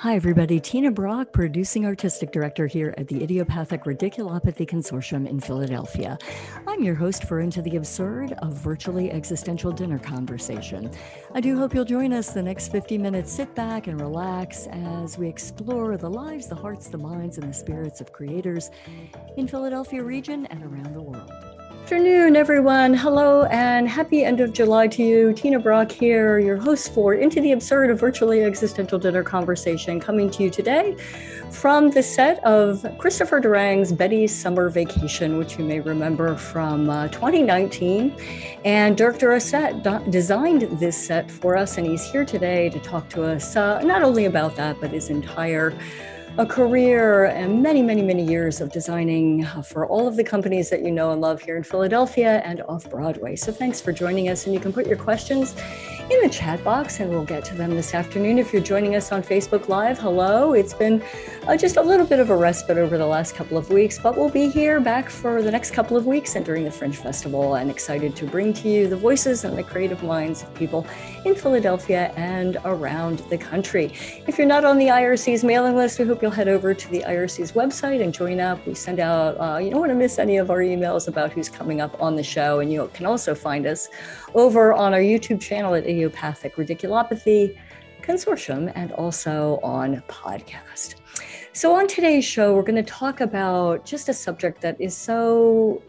Hi, everybody. Tina Brock, producing artistic director here at the Idiopathic Ridiculousity Consortium in Philadelphia. I'm your host for Into the Absurd, a virtually existential dinner conversation. I do hope you'll join us the next 50 minutes. Sit back and relax as we explore the lives, the hearts, the minds, and the spirits of creators in Philadelphia region and around the world afternoon, everyone. Hello and happy end of July to you. Tina Brock here, your host for Into the Absurd, a virtually existential dinner conversation, coming to you today from the set of Christopher Durang's Betty's Summer Vacation, which you may remember from uh, 2019. And Dirk Durossette d- designed this set for us, and he's here today to talk to us uh, not only about that, but his entire a career and many, many, many years of designing for all of the companies that you know and love here in Philadelphia and off Broadway. So thanks for joining us. And you can put your questions in the chat box and we'll get to them this afternoon. If you're joining us on Facebook Live, hello. It's been uh, just a little bit of a respite over the last couple of weeks, but we'll be here back for the next couple of weeks and during the Fringe Festival and excited to bring to you the voices and the creative minds of people in Philadelphia and around the country. If you're not on the IRC's mailing list, we hope you'll head over to the IRC's website and join up. We send out, uh, you don't want to miss any of our emails about who's coming up on the show, and you can also find us over on our YouTube channel at Idiopathic Ridiculousity Consortium and also on podcast. So, on today's show, we're going to talk about just a subject that is so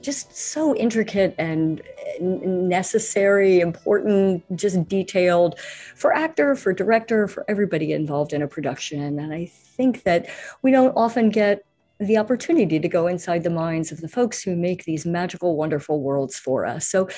just so intricate and necessary, important, just detailed for actor, for director, for everybody involved in a production. And I think that we don't often get the opportunity to go inside the minds of the folks who make these magical, wonderful worlds for us. So,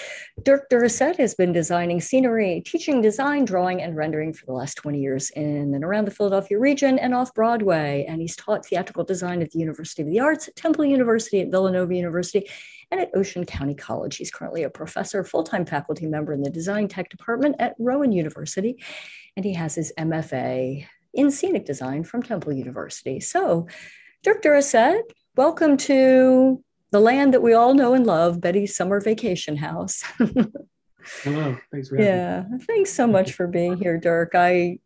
Dirk Durossette has been designing scenery, teaching design, drawing, and rendering for the last 20 years in and around the Philadelphia region and off Broadway. And he's taught theatrical design at the University of the Arts, at Temple University, at Villanova University, and at Ocean County College. He's currently a professor, full time faculty member in the design tech department at Rowan University, and he has his MFA in scenic design from Temple University. So, Dirk Durossette, welcome to the land that we all know and love, Betty's Summer Vacation House. Hello, thanks for Yeah, thanks so much for being here, Dirk. I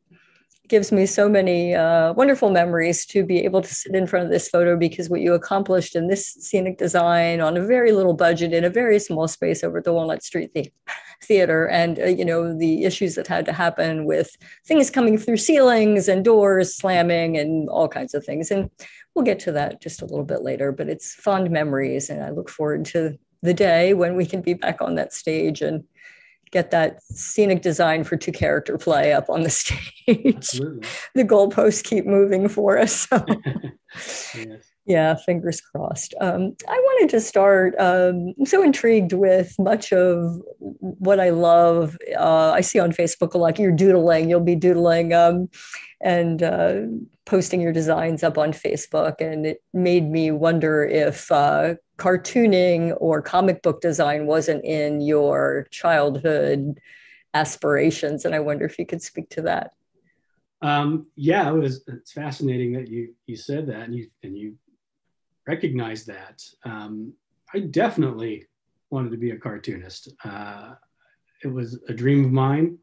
gives me so many uh, wonderful memories to be able to sit in front of this photo because what you accomplished in this scenic design on a very little budget in a very small space over at the Walnut Street the- Theater, and uh, you know the issues that had to happen with things coming through ceilings and doors slamming and all kinds of things, and we'll get to that just a little bit later. But it's fond memories, and I look forward to the day when we can be back on that stage and get that scenic design for two character play up on the stage. Absolutely. the goalposts keep moving for us. So. yes. Yeah, fingers crossed. Um, I wanted to start. Um, I'm so intrigued with much of what I love. Uh, I see on Facebook a lot. You're doodling. You'll be doodling um, and uh, posting your designs up on Facebook, and it made me wonder if uh, cartooning or comic book design wasn't in your childhood aspirations. And I wonder if you could speak to that. Um, yeah, it was. It's fascinating that you you said that, and you and you recognize that. Um, I definitely wanted to be a cartoonist. Uh, it was a dream of mine.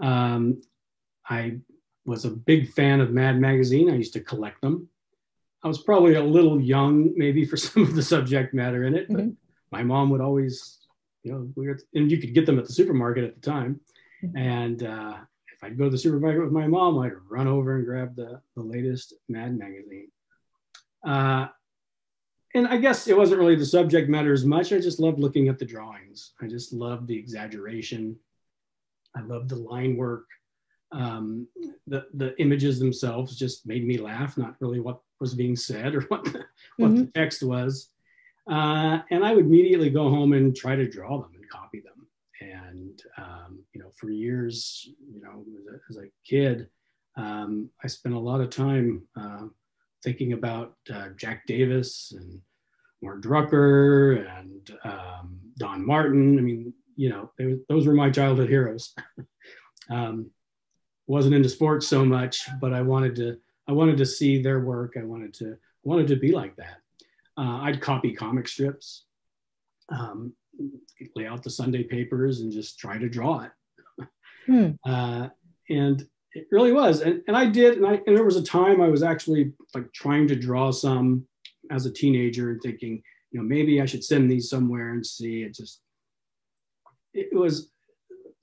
Um, I was a big fan of Mad Magazine. I used to collect them. I was probably a little young, maybe for some of the subject matter in it, but Mhm. my mom would always, you know, we were, and you could get them at the supermarket at the time. Mhm. And uh, if I'd go to the supermarket with my mom, I'd run over and grab the, the latest Mad magazine. Uh, and I guess it wasn't really the subject matter as much. I just loved looking at the drawings. I just loved the exaggeration. I loved the line work. Um, the the images themselves just made me laugh. Not really what was being said or what the, what the text was. Uh, and I would immediately go home and try to draw them and copy them. And, um, you know, for years, you know, as a, as a kid, um, I spent a lot of time uh, thinking about uh, Jack Davis and Mort Drucker and um, Don Martin. I mean, you know, they, those were my childhood heroes. um, wasn't into sports so much, but I wanted to I wanted to see their work. I wanted to wanted to be like that. Uh, I'd copy comic strips, um, lay out the Sunday papers, and just try to draw it. Hmm. Uh, and it really was, and, and I did. And I and there was a time I was actually like trying to draw some as a teenager and thinking, you know, maybe I should send these somewhere and see. It just it was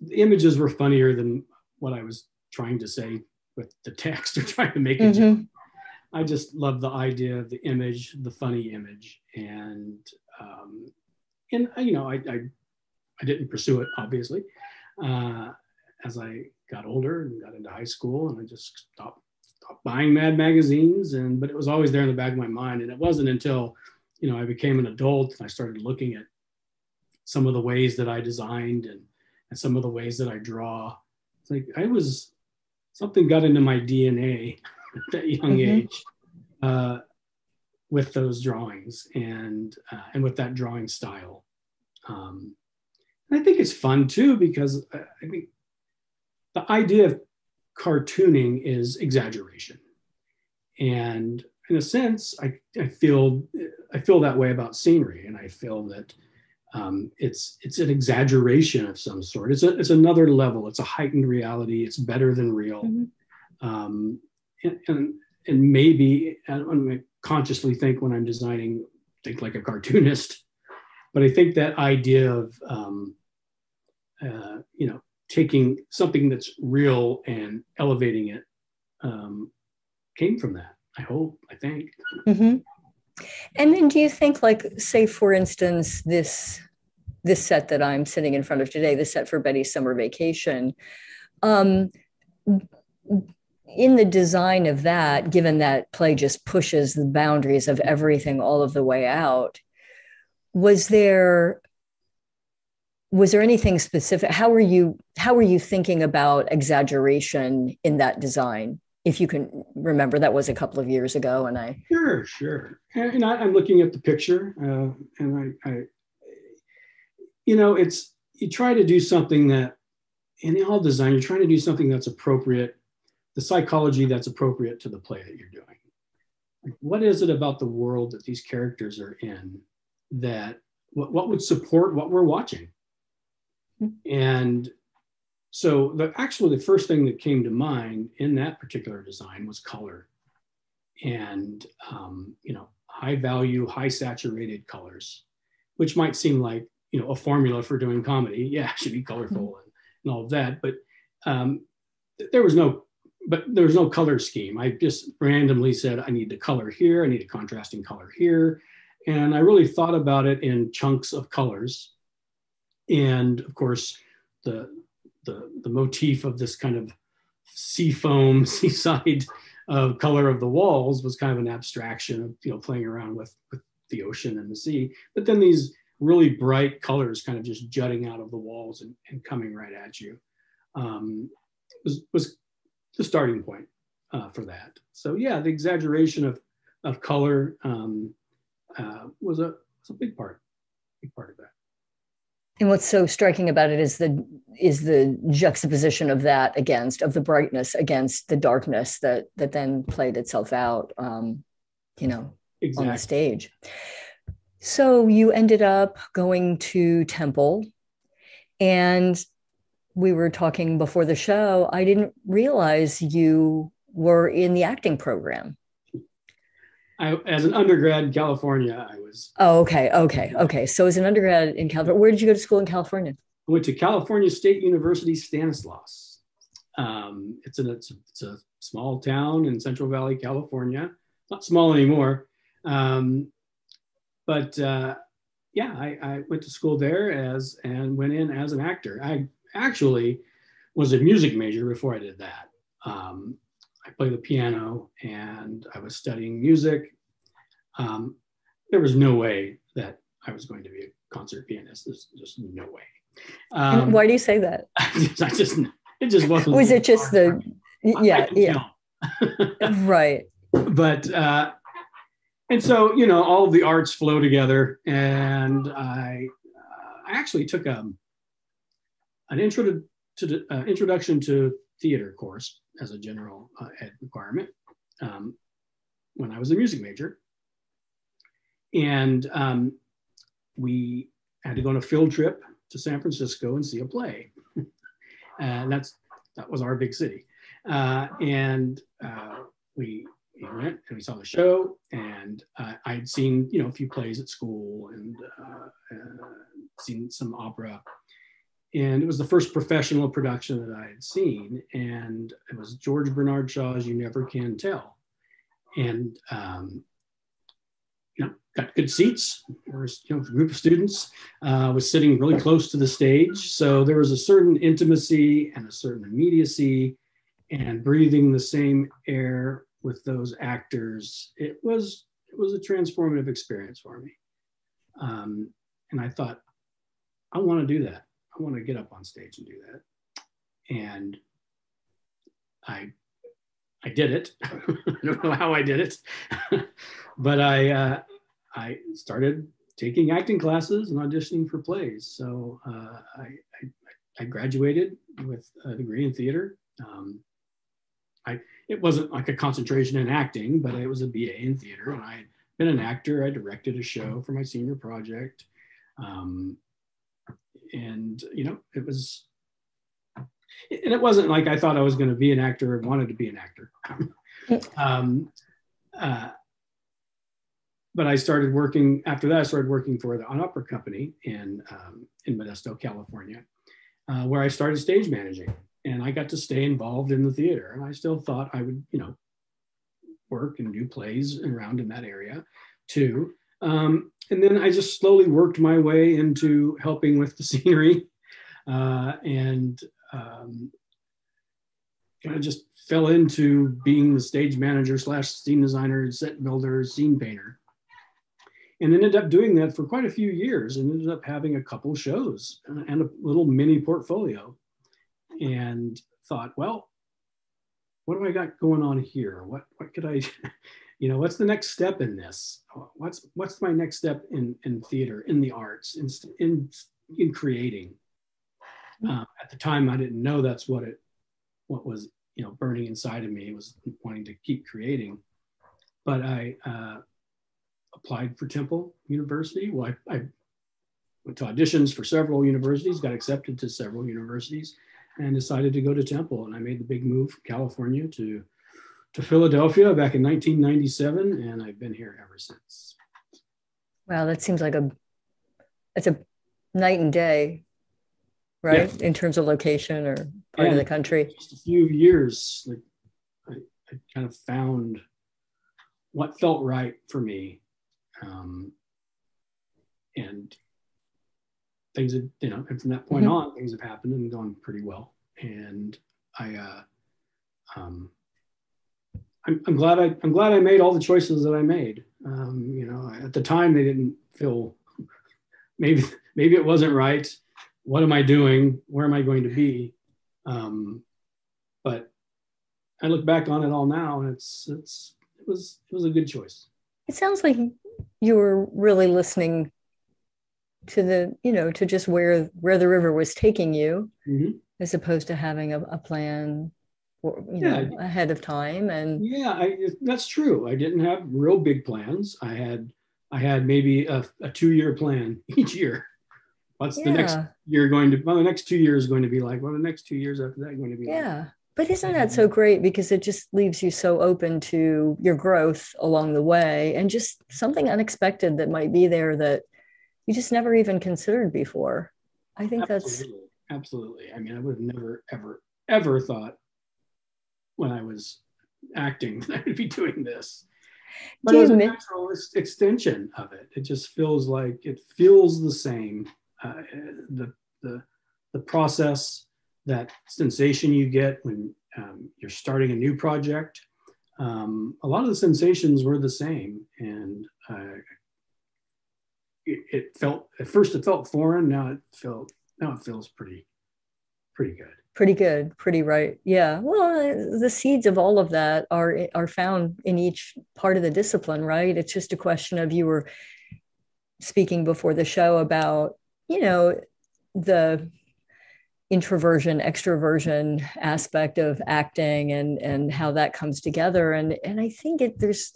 the images were funnier than what I was trying to say with the text or trying to make it. Mm-hmm. I just love the idea of the image, the funny image, and um, and you know, I, I, I didn't pursue it obviously uh, as I got older and got into high school, and I just stopped stopped buying Mad magazines, and but it was always there in the back of my mind, and it wasn't until you know I became an adult and I started looking at some of the ways that I designed and, and some of the ways that I draw. It's like I was something got into my DNA at that young mm-hmm. age uh, with those drawings and uh, and with that drawing style. Um, and I think it's fun too because I, I think the idea of cartooning is exaggeration, and in a sense, I, I feel I feel that way about scenery, and I feel that um, it's it's an exaggeration of some sort. It's a, it's another level. It's a heightened reality. It's better than real. Mm-hmm. Um, and, and, and maybe I don't consciously think when I'm designing, think like a cartoonist. But I think that idea of um, uh, you know taking something that's real and elevating it um, came from that. I hope. I think. Mm-hmm. And then do you think like say for instance this this set that I'm sitting in front of today, the set for Betty's summer vacation, um, in the design of that, given that play just pushes the boundaries of everything all of the way out, was there was there anything specific? How were you how were you thinking about exaggeration in that design? if you can remember that was a couple of years ago and i sure sure and I, am looking at the picture uh, and I, I you know it's you try to do something that in all design you're trying to do something that's appropriate the psychology that's appropriate to the play that you're doing like what is it about the world that these characters are in that what, what would support what we're watching. And so the actually the first thing that came to mind in that particular design was color, and um, you know high value, high saturated colors, which might seem like you know a formula for doing comedy. Yeah, it should be colorful mm-hmm. and, and all of that, but um, there was no but there was no color scheme. I just randomly said I need the color here, I need a contrasting color here, and I really thought about it in chunks of colors. And of course, the the, the motif of this kind of sea foam, seaside uh, color of the walls was kind of an abstraction of, you know, playing around with, with the ocean and the sea. But then these really bright colors kind of just jutting out of the walls and, and coming right at you um, was, was the starting point uh, for that. So yeah, the exaggeration of, of color um, uh, was, a, was a big part, big part of that. And what's so striking about it is the is the juxtaposition of that against of the brightness against the darkness that that then played itself out, um, you know, exactly. on the stage. So you ended up going to Temple, and we were talking before the show. I didn't realize you were in the acting program. I, as an undergrad in California, I was. Oh, okay, okay, okay. So as an undergrad in California, where did you go to school in California? I went to California State University, Stanislaus. Um, it's, a, it's, a, it's a small town in Central Valley, California. Not small anymore, um, but uh, yeah, I, I, went to school there as and went in as an actor. I actually was a music major before I did that. Um, I play the piano and I was studying music. Um, there was no way that I was going to be a concert pianist. There's just no way. Um, why do you say that? I just, it just wasn't. Was it just the, yeah, yeah. right. But, uh, and so, you know, all of the arts flow together. And I, uh, I actually took a, um, an intro to, to uh, introduction to theater course as a general uh, ed requirement um, when I was a music major. And um, we had to go on a field trip to San Francisco and see a play. and that's that was our big city. Uh, and uh, we, we, went and we saw the show, and uh, I'd seen you know a few plays at school and uh, uh, seen some opera. And it was the first professional production that I had seen, and it was George Bernard Shaw's "You Never Can Tell," and um, you know, got good seats. There was, you know, a group of students uh, was sitting really close to the stage. So there was a certain intimacy and a certain immediacy and breathing the same air with those actors. It was, it was a transformative experience for me. Um, and I thought, I want to do that. I want to get up on stage and do that. And I I did it. I don't know how I did it, but I uh, I started taking acting classes and auditioning for plays. So uh, I, I, I, graduated with a degree in theater. Um, I it wasn't like a concentration in acting, but it was a BA in theater, and I had been an actor. I directed a show for my senior project, um, and you know it was and it wasn't like I thought I was going to be an actor or wanted to be an actor. um, uh, but I started working after that. I started working for the, opera company in um, in Modesto, California, uh, where I started stage managing, and I got to stay involved in the theater. And I still thought I would, you know, work and do plays around in that area too. Um, and then I just slowly worked my way into helping with the scenery uh, and um, kind of just fell into being the stage manager slash scene designer, set builder, scene painter. And ended up doing that for quite a few years and ended up having a couple shows and a little mini portfolio. And thought, well, what do I got going on here? What what could I, you know, what's the next step in this? What's what's my next step in in theater, in the arts, in in in creating? Uh, at the time, I didn't know that's what it, what was, you know, burning inside of me was wanting to keep creating. But I uh, applied for Temple University. Well, I, I went to auditions for several universities, got accepted to several universities, and decided to go to Temple. And I made the big move from California to to Philadelphia back in 1997, and I've been here ever since. Wow, that seems like a it's a night and day right? Yeah. In terms of location or part of the country. Just a few years, like I, I, kind of found what felt right for me, um, and things have, you know, and from that point mm-hmm. on, things have happened and gone pretty well. And I, uh, um, I'm, I'm glad I, I'm glad I made all the choices that I made. Um, you know, at the time they didn't feel maybe maybe it wasn't right what am I doing? Where am I going to be? Um, but I look back on it all now, and it's it's it was it was a good choice. It sounds like you were really listening to the you know to just where where the river was taking you, mm-hmm. as opposed to having a, a plan you yeah. know ahead of time. And yeah, I, that's true. I didn't have real big plans. I had I had maybe a, a two year plan each year what's yeah. the next year going to well the next two years going to be like well the next two years after that going to be yeah like? but isn't that so mm-hmm. great because it just leaves you so open to your growth along the way and just something unexpected that might be there that you just never even considered before i think absolutely. that's absolutely i mean i would have never ever ever thought when i was acting that i would be doing this but Do it was a natural extension of it it just feels like it feels the same uh, the, the, the process, that sensation you get when um, you're starting a new project. Um, a lot of the sensations were the same. And uh, it, it felt at first it felt foreign. Now it felt now it feels pretty pretty good. Pretty good pretty right yeah. Well uh, the seeds of all of that are are found in each part of the discipline right? It's just a question of you were speaking before the show about you know the introversion extroversion aspect of acting and and how that comes together. And and i think it there's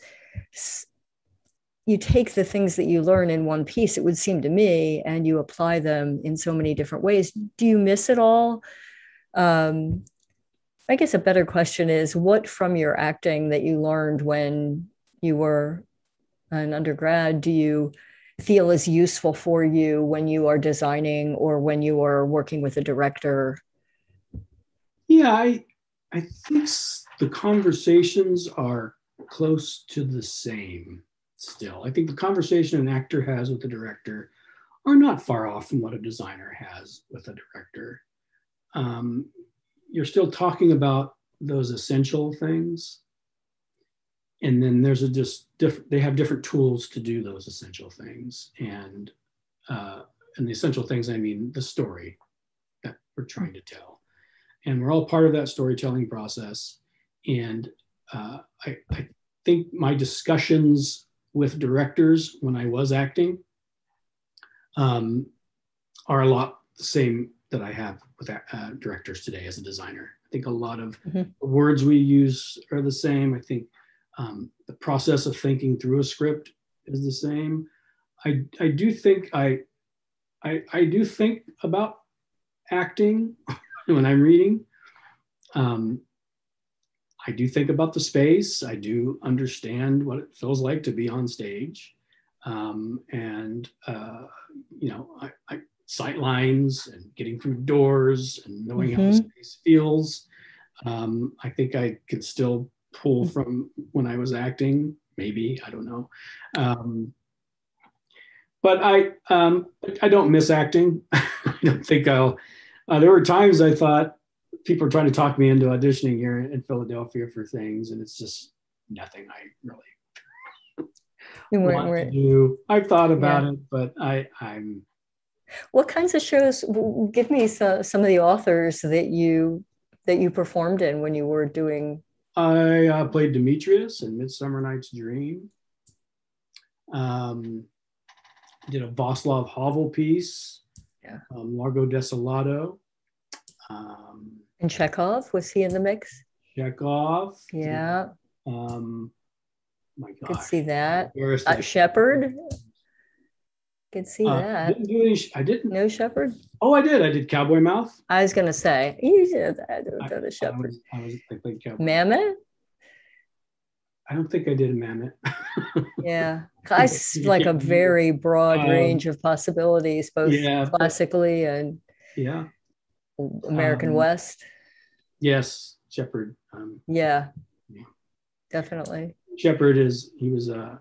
you take the things that you learn in one piece it would seem to me and you apply them in so many different ways do you miss it all um, I guess a better question is what from your acting that you learned when you were an undergrad do you feel is useful for you when you are designing or when you are working with a director? Yeah, I I think the conversations are close to the same still. I think the conversation an actor has with a director are not far off from what a designer has with a director um, you're still talking about those essential things. And then there's a just different, they have different tools to do those essential things. And, uh, and the essential things, I mean, the story that we're trying to tell. And we're all part of that storytelling process. And uh, I, I think my discussions with directors when I was acting um, are a lot the same that I have with uh, directors today as a designer. I think a lot of mm-hmm. the words we use are the same. I think um, the process of thinking through a script is the same. I, I do think I, I, I do think about acting when I'm reading. Um, I do think about the space. I do understand what it feels like to be on stage. Um, and, uh, you know, I, I, sight lines and getting through doors and knowing mm-hmm. how the space feels. Um, I think I could still pull from when I was acting, maybe, I don't know. Um, but I, um, I don't miss acting. I don't think I'll, uh, there were times I thought people are trying to talk me into auditioning here in Philadelphia for things, and it's just nothing I really want to do. I've thought about yeah. it, but I, I'm what kinds of shows? Give me some, some of the authors that you that you performed in when you were doing. I uh, played Demetrius in Midsummer Night's Dream. Um, did a Václav Havel piece. Yeah. Um, Largo Desolado. Um, and Chekhov was he in the mix? Chekhov. Yeah. Um, my God. Could see that. Uh, Shepard. Could see uh, that. Didn't do any, I didn't. No Shepard. Oh, I did. I did Cowboy Mouth. I was gonna say you did that. the Shepard. I was, I was I Cowboy. Mamet. I don't think I did a Mamet. yeah, I like a very broad um, range of possibilities, both yeah, classically and yeah, American um, West. Yes, Shepard. Um, yeah, yeah, definitely. Shepard is he was a uh,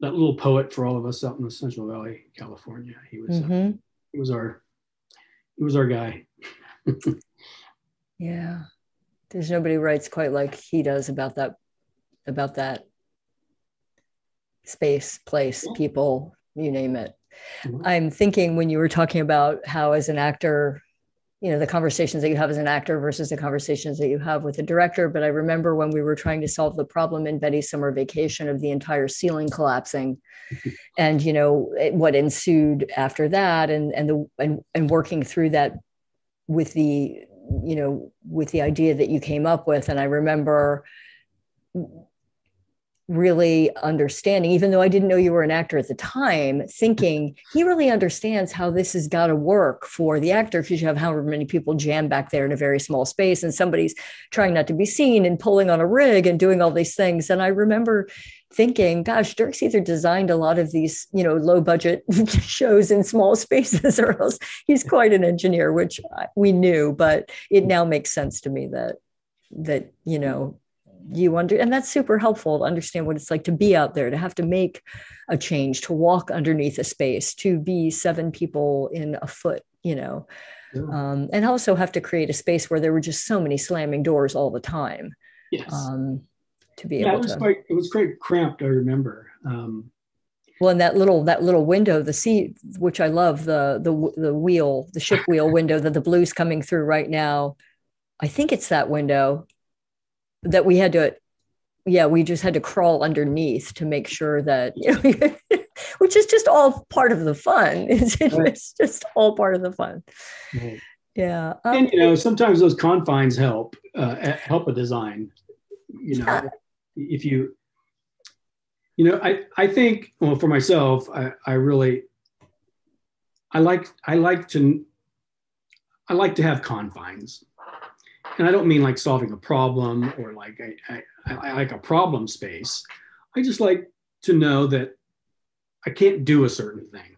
that little poet for all of us out in the Central Valley, California. He was uh, mm-hmm. uh, he was our he was our guy. yeah, there's nobody writes quite like he does about that about that space, place, people, you name it. Mm-hmm. I'm thinking when you were talking about how as an actor you know the conversations that you have as an actor versus the conversations that you have with a director but i remember when we were trying to solve the problem in betty's summer vacation of the entire ceiling collapsing and you know what ensued after that and and the and, and working through that with the you know with the idea that you came up with and i remember really understanding, even though I didn't know you were an actor at the time, thinking he really understands how this has got to work for the actor because you have however many people jammed back there in a very small space and somebody's trying not to be seen and pulling on a rig and doing all these things. And I remember thinking, gosh, Dirk's either designed a lot of these, you know, low budget shows in small spaces or else he's quite an engineer, which uh, we knew, but it now makes sense to me that that you know you under and that's super helpful to understand what it's like to be out there to have to make a change to walk underneath a space to be seven people in a foot you know yeah. um, and also have to create a space where there were just so many slamming doors all the time yes um, to be yeah, able it was to quite it was quite cramped i remember um, well, and that little that little window, the sea, which I love, the the the wheel, the ship wheel window that the blue's coming through right now. I think it's that window that we had to, yeah, we just had to crawl underneath to make sure that you know, which is just all part of the fun. It's, it's just all part of the fun. Right. Yeah. Um, and you know sometimes those confines help uh, help a design you know Yeah. if you you know i i think well for myself i i really i like i like to i like to have confines and i don't mean like solving a problem or like i i, I like a problem space. I just like to know that i can't do a certain thing.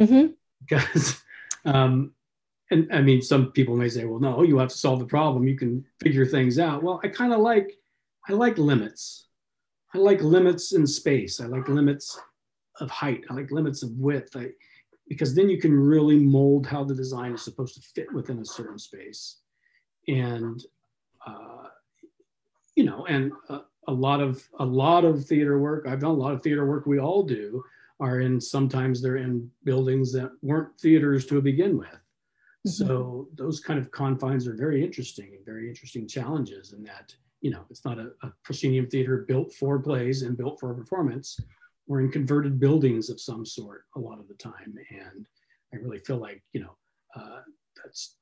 Mhm. because um and i mean some people may say well no you have to solve the problem. You can figure things out. Well i kind of like i like limits. I like limits in space. I like limits of height. I like limits of width. I, because then you can really mold how the design is supposed to fit within a certain space and uh, you know and a, a lot of a lot of theater work i've done a lot of theater work we all do are in sometimes they're in buildings that weren't theaters to begin with. So those kind of confines are very interesting and very interesting challenges in that, you know, it's not a, a proscenium theater built for plays and built for performance. We're in converted buildings of some sort a lot of the time. And I really feel like, you know, uh, that's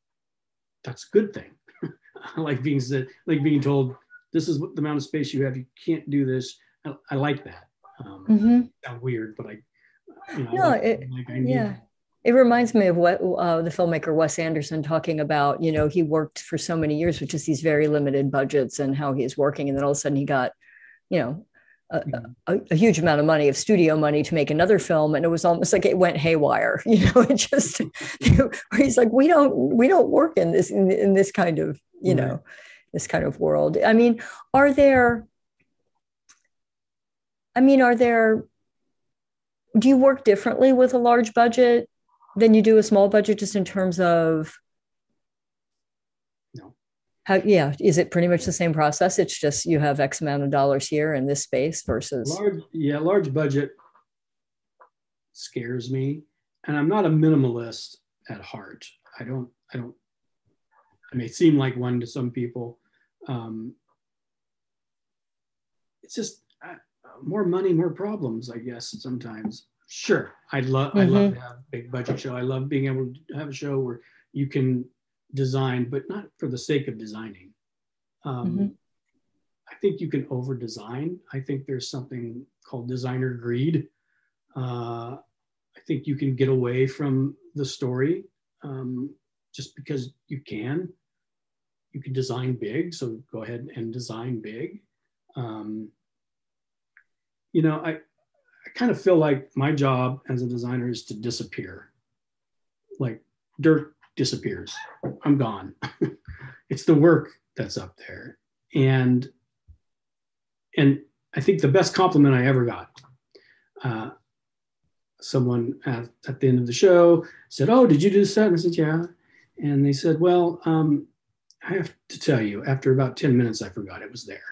that's a good thing. I like being said, like being told, this is what the amount of space you have. You can't do this. I, I like that. Um, Mhm. sound weird, but I, you know, No, like- it- like I Yeah. It reminds me of what uh, the filmmaker Wes Anderson talking about. You know, he worked for so many years with just these very limited budgets and how he's working. And then all of a sudden he got, you know, a, a, a huge amount of money of studio money to make another film. And it was almost like it went haywire. You know, it just he's like, we don't, we don't work in this, in, in this kind of, you Right. know, this kind of world. I mean, are there, I mean, are there, do you work differently with a large budget than you do a small budget, just in terms of? How, yeah, is it pretty much the same process? It's just you have X amount of dollars here in this space versus. large yeah large budget scares me and i'm not a minimalist at heart i don't i don't i may seem like one to some people um, it's just uh, more money more problems i guess sometimes sure i love i love to have a big budget show i love being able to have a show where you can design but not for the sake of designing um, Mhm. I think you can over design. I think there's something called designer greed. Uh, I think you can get away from the story um, just because you can. You can design big, so go ahead and design big. Um, you know, I, I kind of feel like my job as a designer is to disappear. Like dirt disappears, I'm gone. it's the work that's up there. And and I think the best compliment I ever got, uh, someone at, at the end of the show said, "Oh, did you do this?" And I said, "Yeah." And they said, "Well, um, I have to tell you, after about ten minutes, I forgot it was there."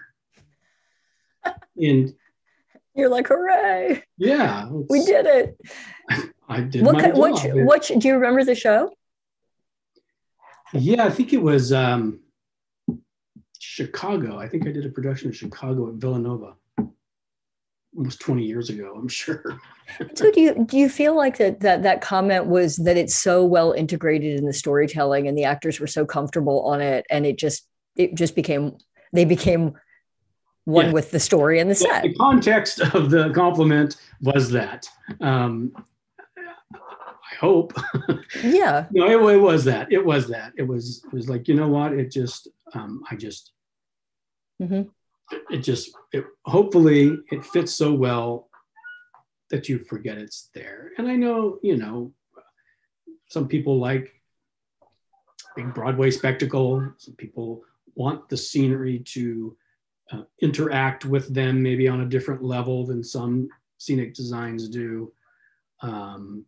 and You're like, hooray! yeah, We did it. I did What? my. What? What? Do you remember the show? Yeah, I think it was um, Chicago. I think I did a production in Chicago at Villanova almost 20 years ago, I'm sure. So do you do you feel like that that that comment was that it's so well integrated in the storytelling and the actors were so comfortable on it and it just it just became they became one Yeah. with the story and the Well, set. the context of the compliment was that. Um, I hope. Yeah. no, it, it was that. It was that. It was. It was like you know what? It just. Um, I just. Mhm. It just. It hopefully it fits so well that you forget it's there. And I know you know. Some people like big Broadway spectacle. Some people want the scenery to uh, interact with them maybe on a different level than some scenic designs do. Um,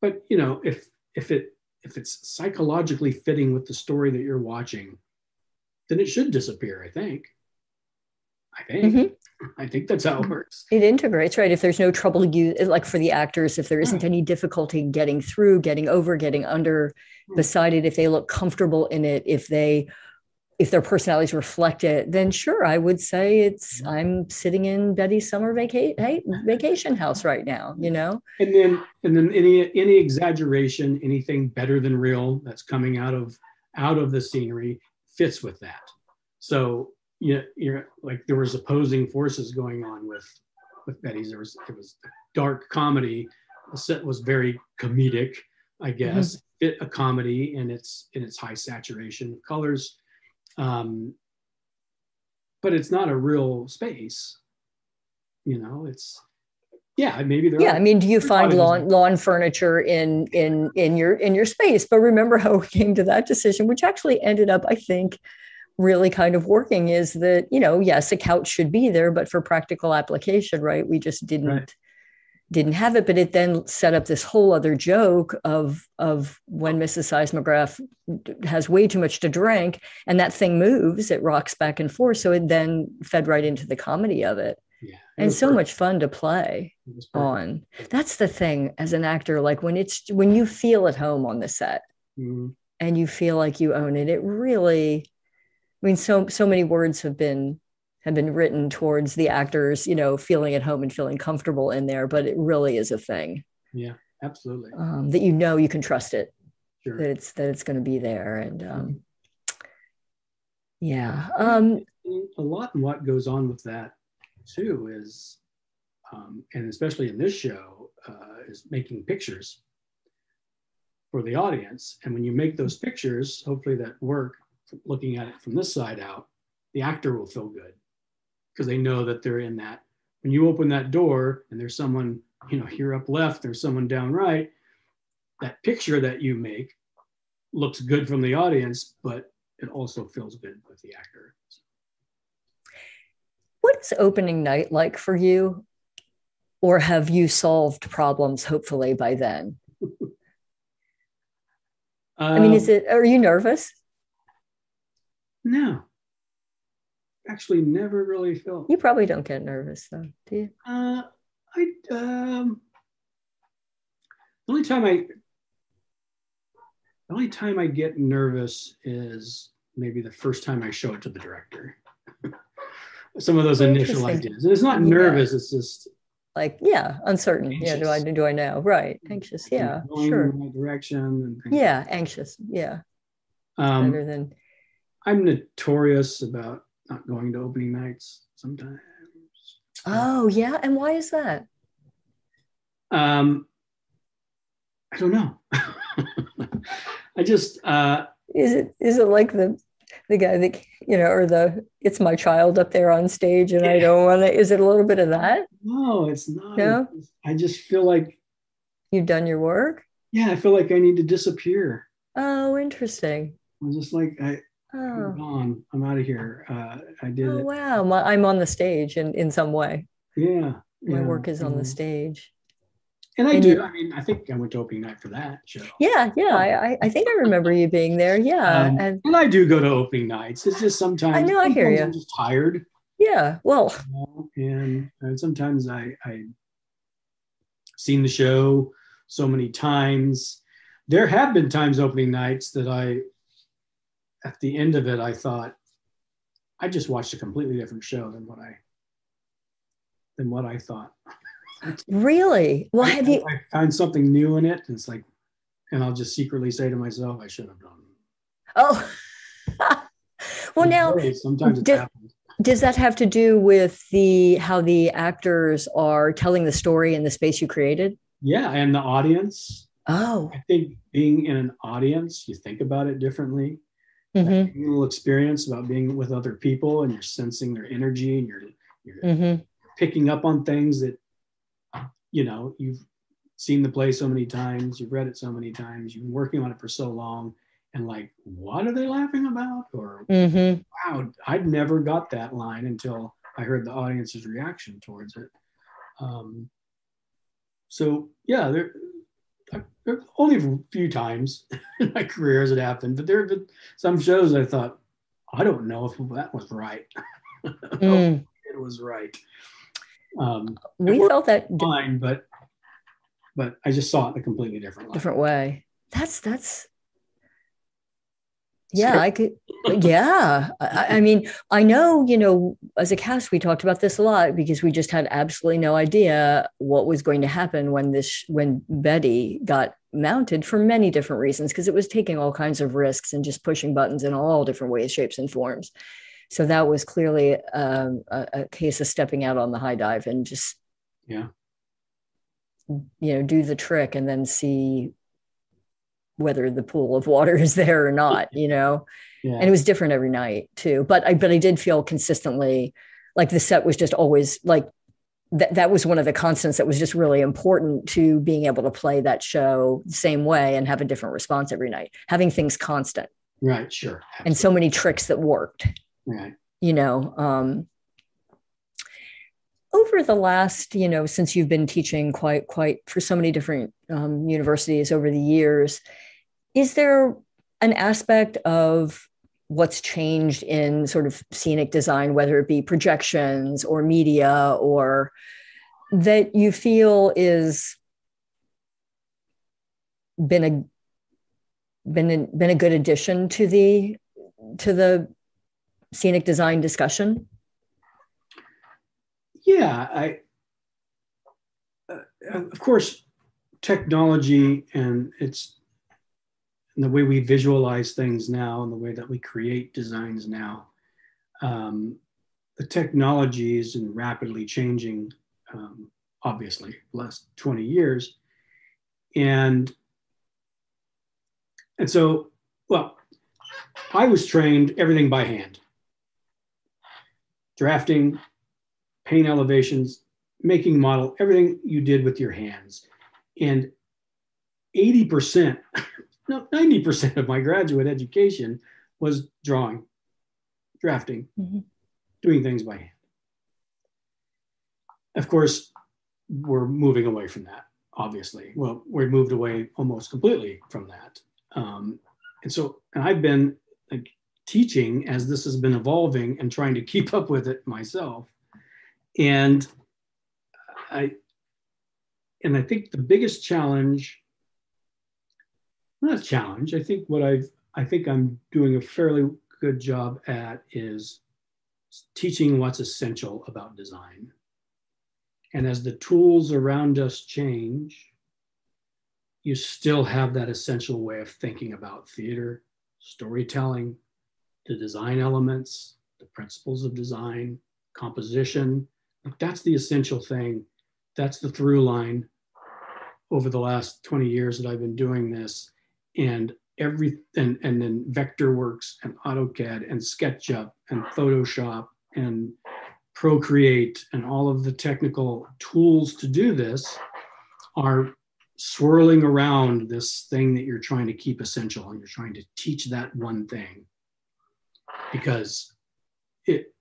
but you know, if if it if it's psychologically fitting with the story that you're watching, then it should disappear. I think. I think. Mhm. I think that's how it works. It integrates, right? If there's no trouble you like for the actors, if there isn't any difficulty getting through, getting over, getting under Hmm. beside it, if they look comfortable in it, if they if their personalities reflect it, then sure, I would say it's mm-hmm. I'm sitting in Betty's summer vaca- hey, vacation house right now, you know? And then and then any any exaggeration, anything better than real that's coming out of out of the scenery fits with that. So you you're like there was opposing forces going on with with Betty's. There was it was dark comedy. The set was very comedic, I mm-hmm. guess. Fit a comedy in its in its high saturation colors. Um, but it's not a real space. You know, it's yeah, maybe there Yeah, are I mean, do you find lawn lawn furniture in in in your in your space? But remember how we came to that decision, which actually ended up, I think, really kind of working. Is that you know, yes, a couch should be there, but for practical application, right? We just didn't Right. Didn't have it. But it then set up this whole other joke of of when Mrs. Siezmagraff has way too much to drink, and that thing moves, it rocks back and forth. So it then fed right into the comedy of it, yeah, it and so perfect. much fun to play It was perfect. on. That's the thing as an actor, like when it's when you feel at home on the set Mhm. and you feel like you own it, it really I mean so so many words have been have been written towards the actors, you know, feeling at home and feeling comfortable in there, but it really is a thing Yeah, absolutely. um, that you know you can trust it, Sure. that it's that it's going to be there, and um, yeah, um, a lot in what goes on with that too is, um, and especially in this show, uh, is making pictures for the audience. And when you make those pictures, hopefully that work, looking at it from this side out, the actor will feel good because they know that they're in that. When you open that door and there's someone, you know, here up left, there's someone down right, that picture that you make looks good from the audience, but it also feels good with the actor. what is opening night like for you, or have you solved problems hopefully by then? I mean, is Um, it? Are you nervous? No. Actually, never really felt. You probably don't get nervous, though, do you? Uh, I um, the only time I the only time I get nervous is maybe the first time I show it to the director. Some of those initial ideas, and it's not Yeah. nervous. It's just Like, yeah, uncertain. Yeah, do I do I know? Right, anxious. Yeah, sure. in the right direction. Yeah, anxious. Yeah, Um, better than. I'm notorious about not going to opening nights sometimes. Oh, yeah, and why is that? Um, I don't know. I just uh, Is it is it like the the guy that you know, or the it's my child up there on stage, and I don't want to. Is it a little bit of that? no, it's not. No? I just feel like You've done your work. yeah, I feel like I need to disappear. Oh, interesting. I'm just like I, Oh, I'm. I'm out of here. Uh, I did oh it. wow. My, I'm on the stage in in some way. Yeah, My yeah, work is on the stage. And I and do. you- I mean, I think I went to opening night for that show. Yeah, yeah. I I, I think I remember you being there. Yeah, Um, and and I do go to opening nights. It's just sometimes I know, I hear sometimes you. I'm just tired. yeah. Well, you know, and, and sometimes I I seen the show so many times. There have been times opening nights that I, at the end of it, I thought I just watched a completely different show than what I than what I thought. really. Well, I, have you? I find something new in it, and it's like, and I'll just secretly say to myself, I should have done. Oh. well, now sometimes it happens. does that have to do with the how the actors are telling the story in the space you created? Yeah, and the audience. Oh. I think being in an audience, you think about it differently. Hmm that little experience about being with other people and you're sensing their energy and you're you're hmm picking up on things that you know you've seen the play so many times you've read it so many times you've been working on it for so long and like what are they laughing about? Or hmm wow i'd never got that line until i heard the audience's reaction towards it. Um, so yeah there only a few times in my career has it happened but there have been some shows i thought i don't know if that was right Mm. it was right. Um, we felt that fine, but but I just saw it in a completely different way. Different way. That's that's yeah, I could. Yeah, I, I, mean, I know. You know, as a cast, we talked about this a lot because we just had absolutely no idea what was going to happen when this when Betty got mounted for many different reasons because it was taking all kinds of risks and just pushing buttons in all different ways, shapes, and forms. So that was clearly um, a, a case of stepping out on the high dive and just yeah, you know, do the trick and then see whether the pool of water is there or not, you know. Yeah. And it was different every night too. But I but I did feel consistently like the set was just always like that that was one of the constants that was just really important to being able to play that show the same way and have a different response every night. Having things constant. Right, sure. Absolutely. And so many tricks that worked. Right. You know, um over the last, you know, since you've been teaching quite quite for so many different um, universities over the years, is there an aspect of what's changed in sort of scenic design, whether it be projections or media, or that you feel is been a been a, been a good addition to the to the scenic design discussion? Yeah, I uh, of course technology and its and the way we visualize things now and the way that we create designs now. Um, the technology is rapidly changing, um, obviously, last 20 years. And, and so, well, I was trained everything by hand. Drafting, paint elevations, making model, everything you did with your hands. And 80% no, 90% of my graduate education was drawing, drafting, mm-hmm. doing things by hand. Of course, we're moving away from that, obviously. Well, we moved away almost completely from that. Um, and so, and I've been like teaching as this has been evolving and trying to keep up with it myself. And I, and I think the biggest challenge not a challenge. I think what I've I think I'm doing a fairly good job at is teaching what's essential about design. And as the tools around us change, you still have that essential way of thinking about theater, storytelling, the design elements, the principles of design, composition. That's the essential thing. That's the through line over the last 20 years that I've been doing this and every and, and then Vectorworks and AutoCAD and SketchUp and Photoshop and Procreate and all of the technical tools to do this are swirling around this thing that you're trying to keep essential and you're trying to teach that one thing because it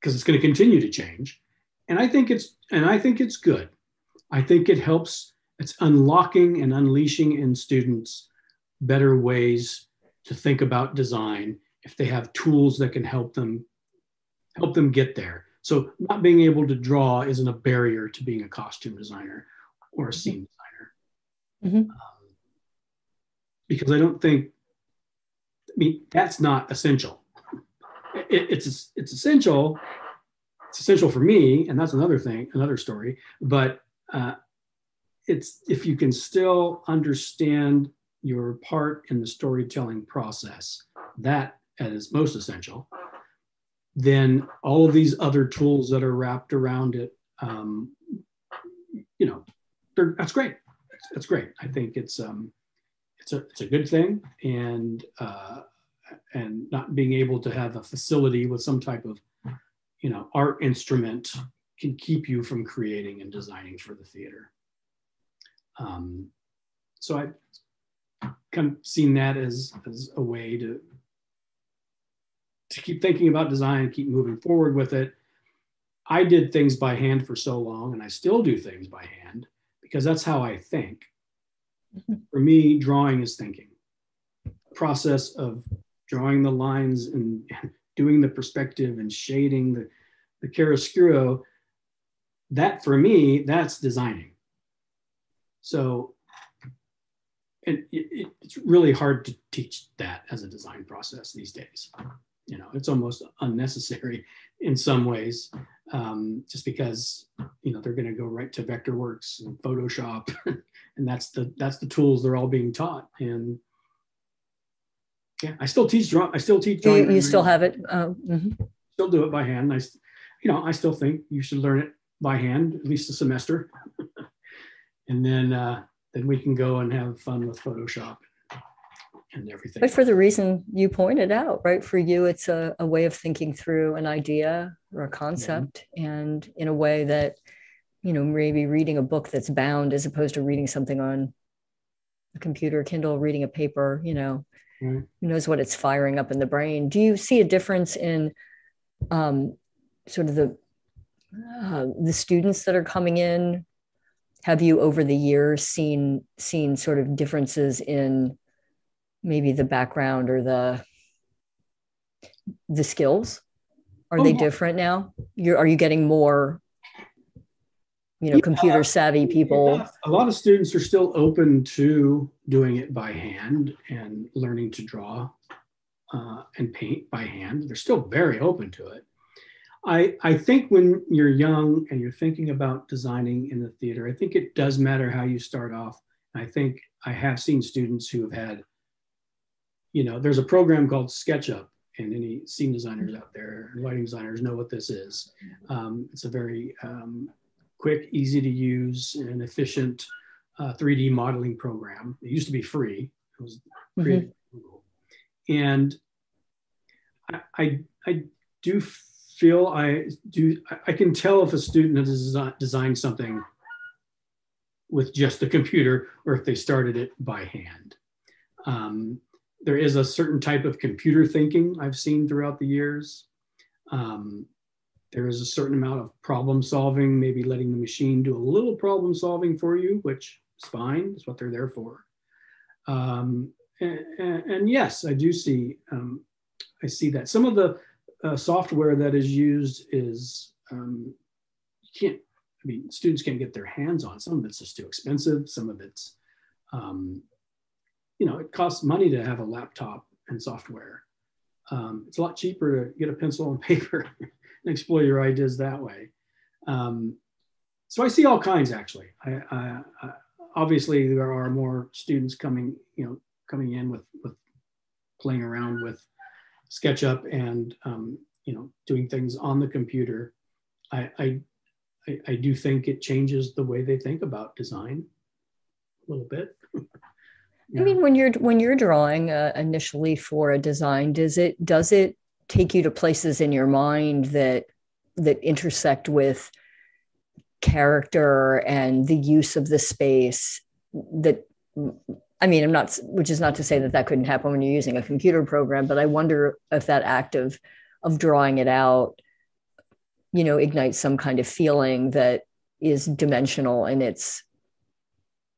because it's going to continue to change. And i think it's and i think it's good. I think it helps it's unlocking and unleashing in students better ways to think about design if they have tools that can help them help them get there. So not being able to draw isn't a barrier to being a costume designer or a scene designer. Mm-hmm. um, because i don't think i mean that's not essential. It, it's it's essential it's essential for me and that's another thing another story but uh, it's if you can still understand your part in the storytelling process, that is most essential, then all of these other tools that are wrapped around it, um, you know, that's great. That's great. I think it's um, it's a it's a good thing, and uh, and not being able to have a facility with some type of you know art instrument can keep you from creating and designing for the theater. Um, so I kind of seen that as, as a way to to keep thinking about design, keep moving forward with it. I did things by hand for so long, and I still do things by hand because that's how I think. Mm-hmm. For me, drawing is thinking. process of drawing the lines and doing the perspective and shading the, the chiaroscuro, that for me, that's designing. So it, it, it's really hard to teach that as a design process these days. You know, it's almost unnecessary in some ways, um, just because you know they're going to go right to Vectorworks and Photoshop, and that's the that's the tools they're all being taught. And yeah, I still teach drawing. I still teach drawing. You, you still have it. Uh, mm-hmm. Still do it by hand. I, you know, I still think you should learn it by hand at least a semester, and then uh, then we can go and have fun with Photoshop and everything. But for the reason you pointed out, right? For you, it's a, a way of thinking through an idea or a concept, yeah. and in a way that you know maybe reading a book that's bound as opposed to reading something on a computer kindle reading a paper you know right. who knows what it's firing up in the brain do you see a difference in um, sort of the uh, the students that are coming in have you over the years seen seen sort of differences in maybe the background or the the skills? Are oh, they different now? You're are you getting more you know yeah, computer savvy people? yeah. a lot of students are still open to doing it by hand and learning to draw uh, and paint by hand. They're still very open to it I, I think when you're young and you're thinking about designing in the theater, I think it does matter how you start off. I think I have seen students who have had, you know, there's a program called SketchUp, and any scene designers out there, lighting designers know what this is. Um, it's a very um, quick, easy to use, and efficient uh, 3D modeling program. It used to be free. It was created mm-hmm. and I, I, I do feel I do, I can tell if a student has designed something with just the computer or if they started it by hand. Um, there is a certain type of computer thinking I've seen throughout the years. Um, there is a certain amount of problem solving, maybe letting the machine do a little problem solving for you, which is fine. It's what they're there for. Um, and, and, and, yes, I do see um, I see that some of the uh, software that is used is um, you can't. I mean, students can't get their hands on. Some of it's just too expensive. Some of it's, um, you know, it costs money to have a laptop and software. Um, it's a lot cheaper to get a pencil and paper and explore your ideas that way. Um, so I see all kinds actually. I, I, I, obviously, there are more students coming, you know, coming in with with playing around with SketchUp and um, you know doing things on the computer, I, I, I do think it changes the way they think about design a little bit. yeah. I mean, when you're when you're drawing uh, initially for a design, does it does it take you to places in your mind that that intersect with character and the use of the space that I mean, I'm not, which is not to say that that couldn't happen when you're using a computer program, but I wonder if that act of, of drawing it out, you know, ignites some kind of feeling that is dimensional in its,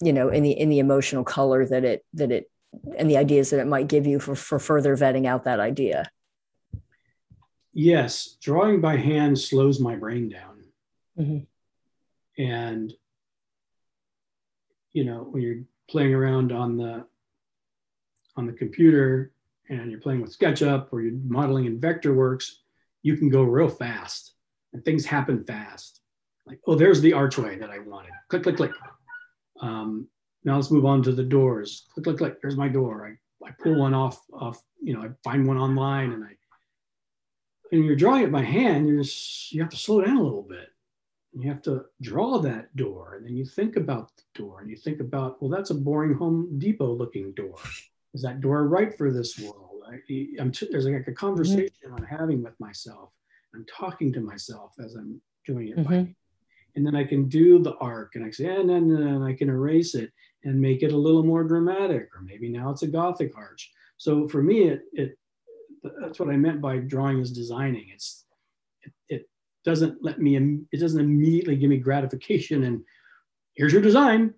you know, in the, in the emotional color that it, that it, and the ideas that it might give you for, for further vetting out that idea. Yes. Drawing by hand slows my brain down. Mm-hmm. And, you know, when you're playing around on the on the computer and you're playing with SketchUp or you're modeling in Vectorworks, you can go real fast and things happen fast. Like, oh, there's the archway that I wanted. Click, click, click. Um, now let's move on to the doors. Click, click, click. There's my door. I, I pull one off, off, you know, I find one online and I, and you're drawing it by hand, you're just, you have to slow down a little bit you have to draw that door and then you think about the door and you think about well that's a boring home depot looking door. Is that door right for this world? I, am there's like a conversation mm-hmm. i'm having with myself. I'm talking to myself as i'm doing it. Mm-hmm. and then i can do the arc and i say and then and i can erase it and make it a little more dramatic or maybe now it's a gothic arch. So for me it, it that's what i meant by drawing is designing. It's it, it doesn't let me, it doesn't immediately give me gratification and here's your design.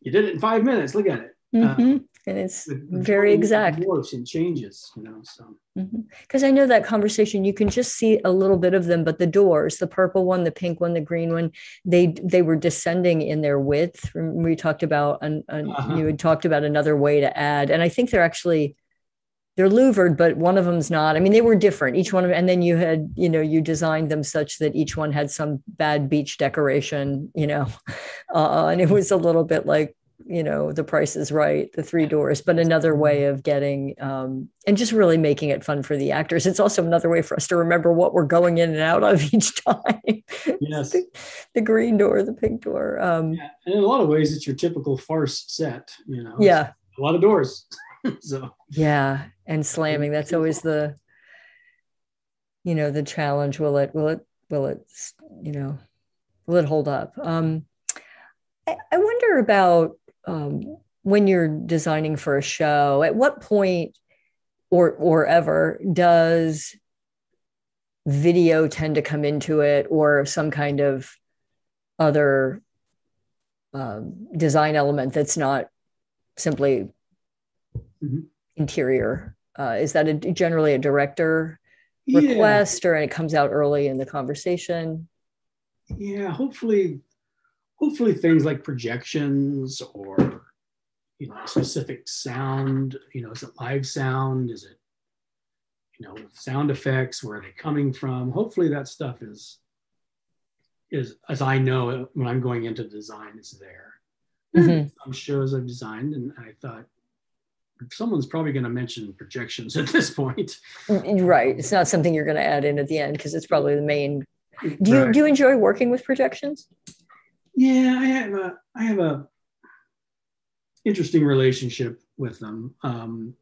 You did it in five minutes. Look at it. Mm-hmm. Uh, and it's very exact. Morphs and changes, you know. So because mm-hmm. I know that conversation, you can just see a little bit of them, but the doors, the purple one, the pink one, the green one, they they were descending in their width. We talked about, and uh-huh. you had talked about another way to add, and I think they're actually they're louvered, but one of them's not. I mean, they were different, each one of them. And then you had, you know, you designed them such that each one had some bad beach decoration, you know, uh, and it was a little bit like, you know, the price is right, the three doors, but another way of getting, um, and just really making it fun for the actors. It's also another way for us to remember what we're going in and out of each time. Yes. the, the, green door, the pink door. Um, yeah. And in a lot of ways, it's your typical farce set, you know. Yeah. A lot of doors. so yeah and slamming that's always the you know the challenge. Will it will it will it you know will it hold up? Um i, I wonder about um when you're designing for a show at what point or or ever does video tend to come into it or some kind of other um, design element that's not simply mm-hmm. interior uh, is that a, generally a director request, yeah. or it comes out early in the conversation? Yeah, hopefully, hopefully things like projections or you know specific sound. You know, is it live sound? Is it you know sound effects? Where are they coming from? Hopefully that stuff is is as I know when I'm going into design, it's there. Mm-hmm. Some shows I've designed, and I thought someone's probably going to mention projections at this point. Mm, right. It's not something you're going to add in at the end because it's probably the main. Do you right. do you enjoy working with projections? Yeah, I have a I have a interesting relationship with them. Um,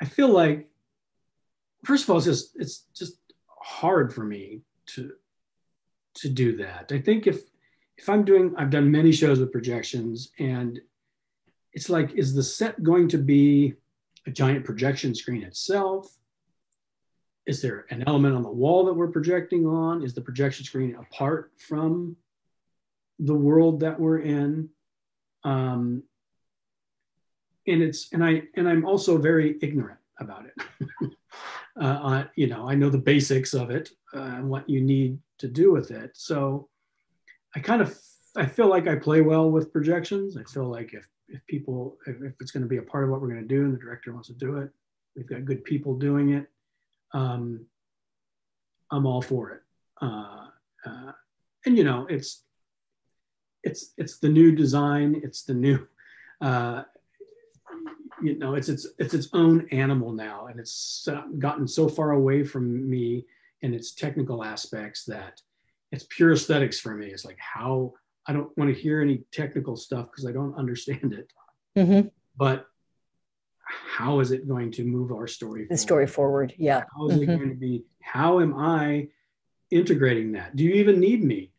I feel like, first of all, it's just it's just hard for me to to do that. I think if if I'm doing, I've done many shows with projections, and it's like, is the set going to be a giant projection screen itself? Is there an element on the wall that we're projecting on? Is the projection screen apart from the world that we're in? Um, and it's and I and I'm also very ignorant about it. uh, uh, you know, I know the basics of it uh, and what you need to do with it. So I kind of I feel like I play well with projections. I feel like if if people if, if it's going to be a part of what we're going to do and the director wants to do it we've got good people doing it um, i'm all for it. Uh, uh, and you know it's it's it's the new design it's the new uh, you know it's it's it's its own animal now and it's gotten so far away from me in its technical aspects that it's pure aesthetics for me. It's like how I don't want to hear any technical stuff because I don't understand it. Mm-hmm. But how is it going to move our story? The forward? story forward, yeah. How is mm-hmm. it going to be? How am I integrating that? Do you even need me?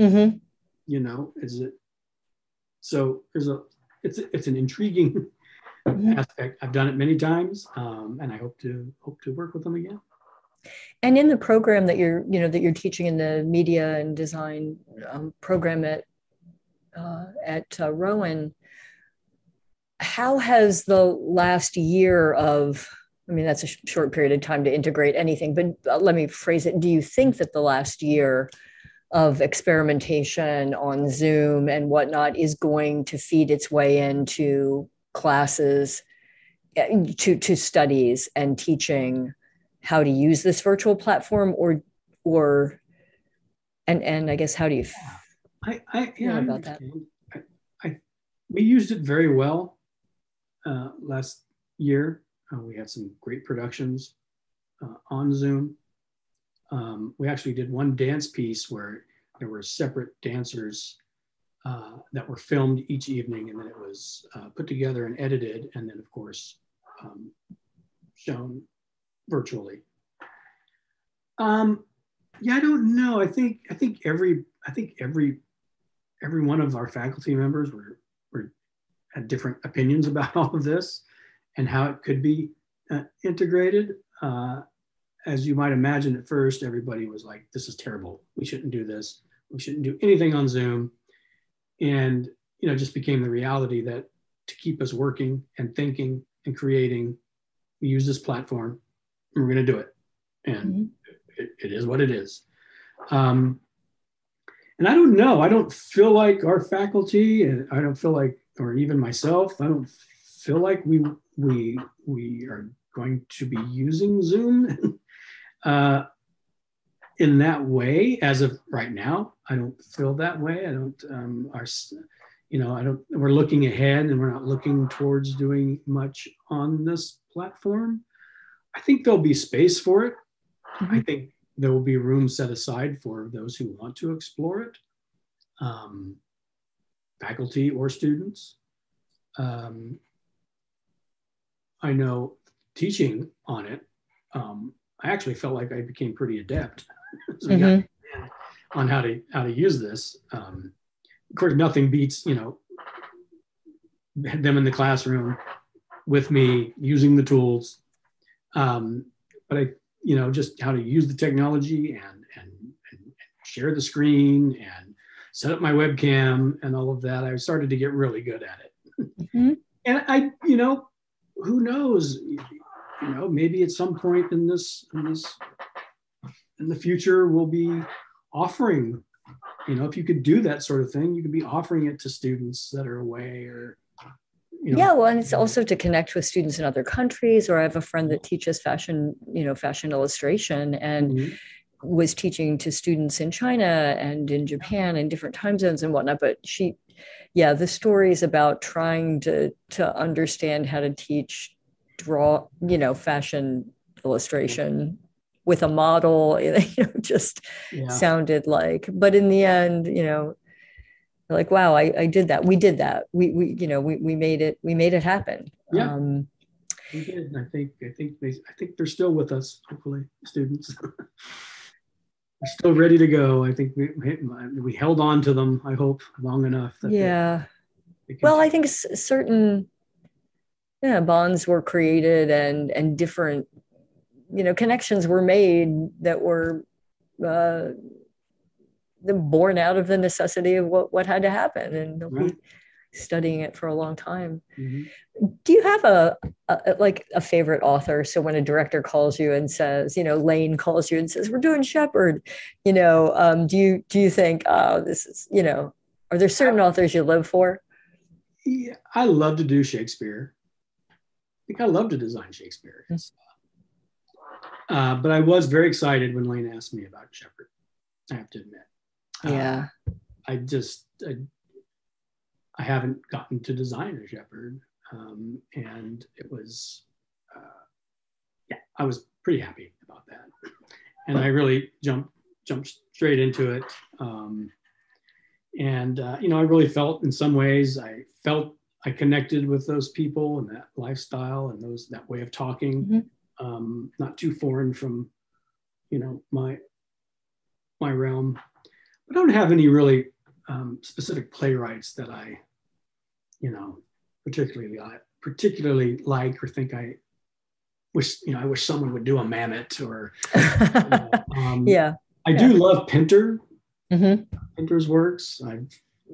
Mm-hmm. You know, is it? So there's a. It's it's an intriguing mm-hmm. aspect. I've done it many times, um, and I hope to hope to work with them again. And in the program that you're, you know, that you're teaching in the media and design um, program at uh, at uh, Rowan, how has the last year of I mean, that's a sh- short period of time to integrate anything, but uh, let me phrase it. Do you think that the last year of experimentation on Zoom and whatnot is going to feed its way into classes, uh, to, to studies and teaching how to use this virtual platform or or and and I guess how do you I, I yeah, about that? I, I, we used it very well uh, last year. Uh, we had some great productions uh, on Zoom. Um, we actually did one dance piece where there were separate dancers uh, that were filmed each evening, and then it was uh, put together and edited, and then of course um, shown virtually? Um, yeah, I don't know. I think I think every I think every every one of our faculty members were, were had different opinions about all of this and how it could be uh, integrated. Uh, as you might imagine, at first everybody was like, "This is terrible. We shouldn't do this. We shouldn't do anything on Zoom." And you know, just became the reality that to keep us working and thinking and creating. We use this platform, we're going to do it, and mm-hmm. it, it is what it is. Um, and I don't know. I don't feel like our faculty, and I don't feel like, or even myself, I don't feel like we we we are going to be using Zoom uh, in that way as of right now. I don't feel that way. I don't. Um, our, you know, I don't. We're looking ahead, and we're not looking towards doing much on this platform. I think there'll be space for it. Mm-hmm. I think there will be room set aside for those who want to explore it, um, faculty or students. Um, I know teaching on it, um, I actually felt like I became pretty adept mm-hmm. on how to how to use this. Um, of course, nothing beats you know them in the classroom with me using the tools. Um, but I, you know, just how to use the technology and, and, and share the screen and set up my webcam and all of that. I started to get really good at it. Mm-hmm. And I, you know, who knows? You know, maybe at some point in this, in this, in the future, we'll be offering. You know, if you could do that sort of thing, you could be offering it to students that are away or. You know. Yeah, well, and it's also to connect with students in other countries. Or I have a friend that teaches fashion, you know, fashion illustration, and mm-hmm was teaching to students in China and in Japan and different time zones and whatnot. But she yeah, the stories about trying to to understand how to teach draw, you know, fashion illustration with a model, you know, just yeah. sounded like. But in the end, you know, like, wow, I, I did that. We did that. We we you know we we made it. We made it happen. Yeah. Um, we did. I think I think they I think they're still with us. Hopefully, students. are still ready to go. I think we we held on to them. I hope long enough. yeah. They, they well, I think certain yeah bonds were created and and different you know connections were made that were uh, born out of the necessity of what what had to happen and right studying it for a long time. Mm-hmm. Do you have a, a, like a favorite author? So when a director calls you and says, you know, Lane calls you and says, "We're doing Shepard," you know, um, do you do you think, oh, this is, you know, are there certain authors you live for? Yeah, I love to do Shakespeare. I think I love to design Shakespeare. Mm-hmm. Uh, but I was very excited when Lane asked me about Shepard. I have to admit. Yeah. Uh, I just I I haven't gotten to design a Shepard. Um, and it was, uh, yeah, I was pretty happy about that. And I really jumped, jumped straight into it. Um, and, uh, you know, I really felt in some ways, I felt I connected with those people and that lifestyle and those, that way of talking, mm-hmm. um, not too foreign from, you know, my, my realm. I don't have any really um, specific playwrights that I, you know, particularly particularly like or think I wish you know I wish someone would do a Mamet or you know, um, yeah. I yeah. do love Pinter. Mm-hmm. Pinter's works. I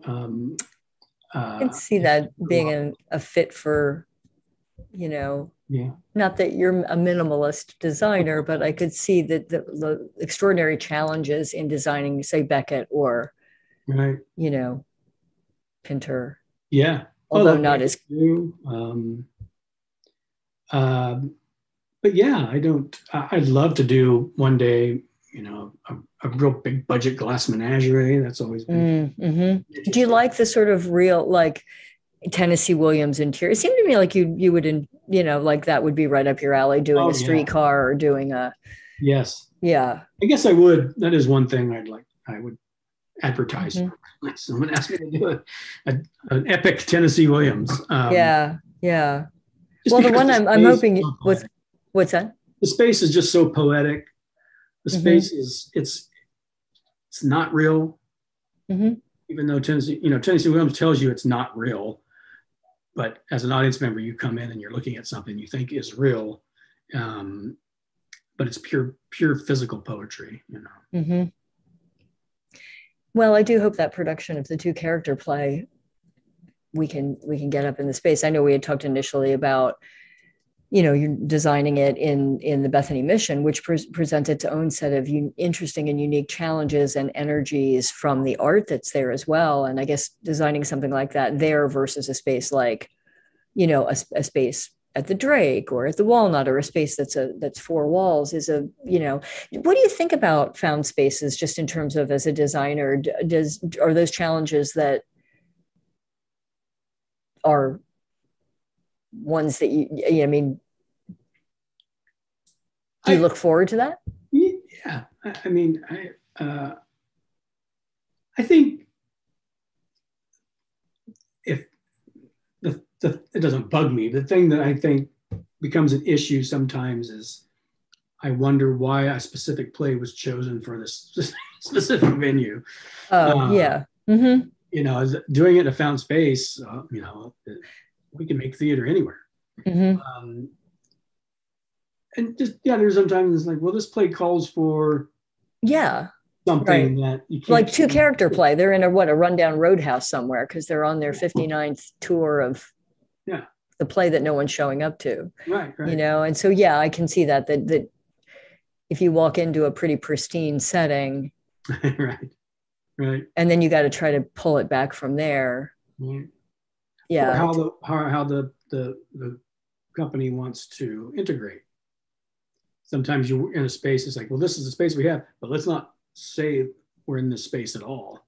um, uh, can see that being a, a fit for you know yeah. not that you're a minimalist designer but i could see that the, the extraordinary challenges in designing say beckett or right. you know pinter. Yeah. Although not as um, uh, but yeah i don't i'd love to do one day you know a, a real big budget glass menagerie. That's always been mm, mm-hmm. do you like the sort of real like tennessee williams interior it seemed to me like you you would in, you know like that would be right up your alley doing oh, a streetcar yeah. or doing a yes yeah i guess i would that is one thing i'd like i would advertise. Mm-hmm. Someone asked me to do a, a, an epic Tennessee Williams. Um, yeah, yeah. Well, the one I'm, I'm hoping was what's that? The space is just so poetic. The mm-hmm. space mm-hmm. is it's it's not real. Mm-hmm. Even though Tennessee, you know, Tennessee Williams tells you it's not real, but as an audience member, you come in and you're looking at something you think is real, um, but it's pure pure physical poetry. You know. Mm-hmm. Well, I do hope that production of the two character play we can we can get up in the space. I know we had talked initially about you know you're designing it in in the bethany mission which pre- presents its own set of un- interesting and unique challenges and energies from the art that's there as well. And i guess designing something like that there versus a space like you know a, a space at the drake or at the walnut or a space that's a that's four walls is a you know what do you think about found spaces just in terms of as a designer does are those challenges that are ones that you, you know, I mean, do you I, look forward to that? Yeah, I mean, I uh, I think if the, the it doesn't bug me. The thing that I think becomes an issue sometimes is I wonder why a specific play was chosen for this specific venue. Oh, uh, yeah. Mm-hmm. You know, doing it in a found space, uh, you know, we can make theater anywhere. Mm-hmm. Um, and just yeah, there's sometimes it's like, well, this play calls for yeah something right. that you can't like two character play. They're in a what a rundown roadhouse somewhere because they're on their 59th tour of yeah the play that no one's showing up to. Right, right. You know, and so yeah, I can see that that that if you walk into a pretty pristine setting, right, right, and then you got to try to pull it back from there. Right. Yeah. How the how, how the the the company wants to integrate. Sometimes you're in a space, it's like, well, this is the space we have, but let's not say we're in this space at all.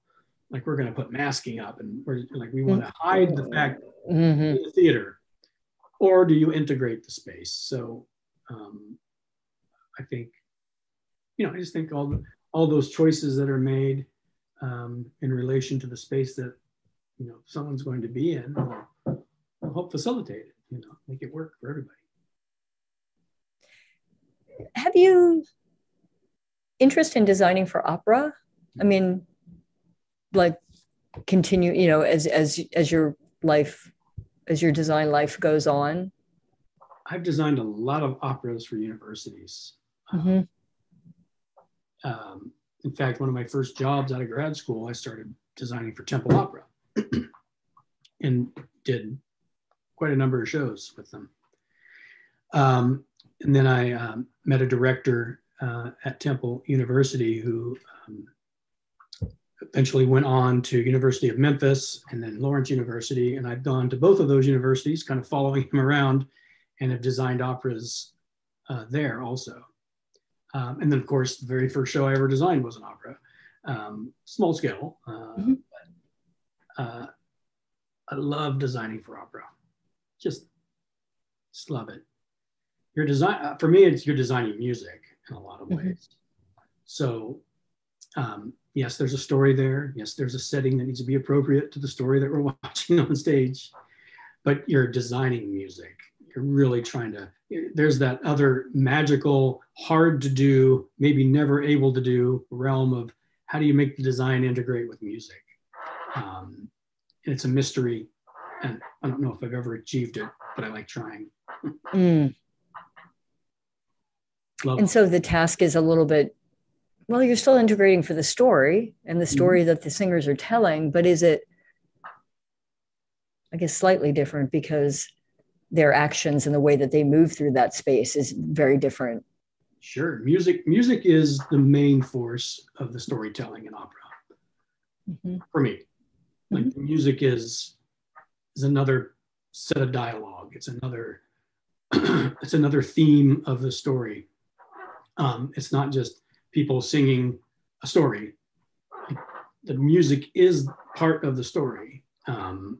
Like we're going to put masking up and we're like, we want to hide the fact mm-hmm. the theater. Or do you integrate the space? So um, I think, you know, I just think all, the, all those choices that are made um, in relation to the space that, you know, someone's going to be in will, help facilitate it you know, make it work for everybody. Have you interest in designing for opera? I mean, like continue, you know, as as as your life, as your design life goes on. I've designed a lot of operas for universities. Mm-hmm. Um, in fact, one of my first jobs out of grad school, I started designing for Temple Opera and did quite a number of shows with them. Um, and then I um, met a director uh, at Temple University who um, eventually went on to University of Memphis and then Lawrence University. And I've gone to both of those universities, kind of following him around, and have designed operas uh, there also. Um, and then, of course, the very first show I ever designed was an opera, um, small scale. Uh, mm-hmm. Uh, I love designing for opera just, just love it. Your design, uh, for me, it's you're designing music in a lot of mm-hmm. ways. Mm-hmm. So, um, yes, there's a story there. Yes, there's a setting that needs to be appropriate to the story that we're watching on stage. But you're designing music. You're really trying to. There's that other magical, hard to do, maybe never able to do realm of how do you make the design integrate with music. Um, it's a mystery and I don't know if I've ever achieved it, but I like trying. mm. and so the task is a little bit well you're still integrating for the story and the story mm-hmm. that the singers are telling but is it i guess slightly different because their actions and the way that they move through that space is very different sure music music is the main force of the storytelling in opera mm-hmm. for me like mm-hmm. music is is another set of dialogue. It's another it's another theme of the story. Um, it's not just people singing a story. The music is part of the story. Um,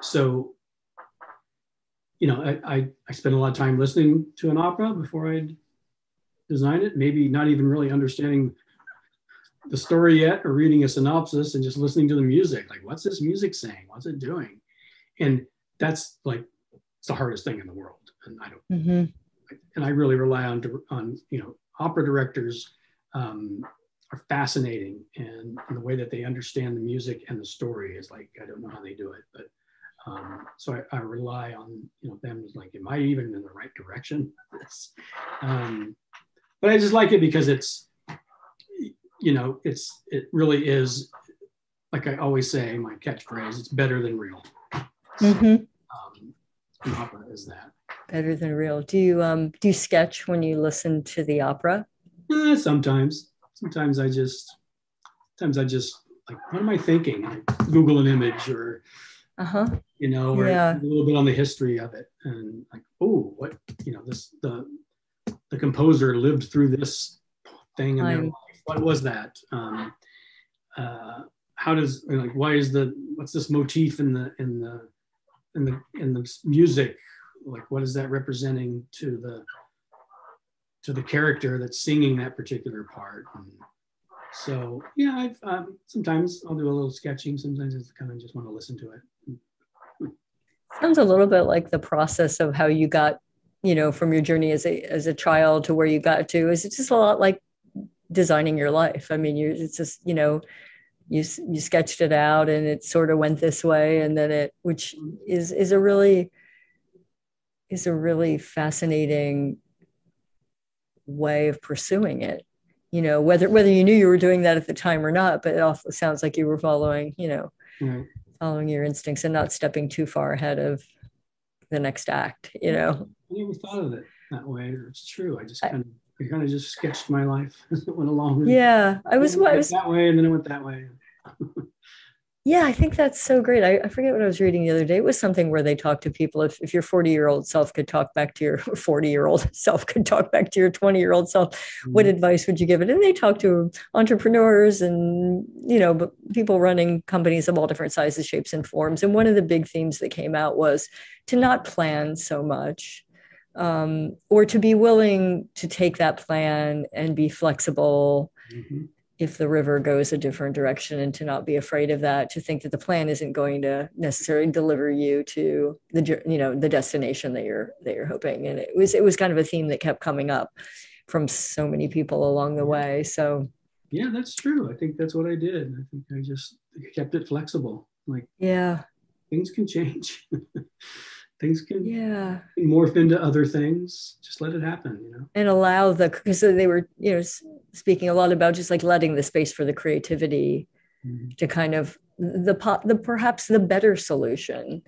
so, you know, I, I, I spent a lot of time listening to an opera before I designed it, maybe not even really understanding the story yet or reading a synopsis and just listening to the music. Like, what's this music saying? What's it doing? and that's like it's the hardest thing in the world and i don't mm-hmm. and i really rely on on you know opera directors um, are fascinating and, and, the way that they understand the music and the story is like i don't know how they do it but um, so I, I, rely on you know them like am i even in the right direction um, but i just like it because it's you know it's it really is like i always say my catchphrase it's better than real Mm-hmm. Um, opera is that. Better than real. Do you um do you sketch when you listen to the opera? Uh, sometimes. Sometimes I just. Sometimes I just like, what am I thinking? I Google an image or. Uh-huh. You know, or Yeah. a little bit on the history of it, and like, oh, what you know, this the the composer lived through this thing in their life. What was that? Um, uh, how does like why is the what's this motif in the in the in the in the music like what is that representing to the to the character that's singing that particular part and so yeah i've um, sometimes i'll do a little sketching sometimes i kind of just want to listen to it Sounds a little bit like the process of how you got, you know, from your journey as a as a child to where you got to. Is it just a lot like designing your life? I mean, you it's just you know, you you sketched it out and it sort of went this way, and then it, which is is a really is a really fascinating way of pursuing it. You know, whether whether you knew you were doing that at the time or not, but it also sounds like you were following, you know, right following your instincts and not stepping too far ahead of the next act you know i never thought of it that way it's true i just I- kind of I kind of just sketched my life as it went along yeah i was i was that way and then it went that way. Yeah i think that's so great. I, I forget what i was reading the other day. It was something where they talk to people. If, if your 40 year old self could talk back to your 40 year old self could talk back to your 20 year old self what mm-hmm. advice would you give it? And they talk to entrepreneurs and you know people running companies of all different sizes shapes and forms. And one of the big themes that came out was to not plan so much um, or to be willing to take that plan and be flexible Mhm. if the river goes a different direction and to not be afraid of that to think that the plan isn't going to necessarily deliver you to the you know the destination that you're that you're hoping and it was it was kind of a theme that kept coming up from so many people along the way so Yeah, that's true. I think that's what I did. I think I just kept it flexible. Like yeah things can change. things can yeah morph into other things. Just let it happen, you know. and allow the because they were you know speaking a lot about just like letting the space for the creativity Mhm. to kind of the po- the perhaps the better solution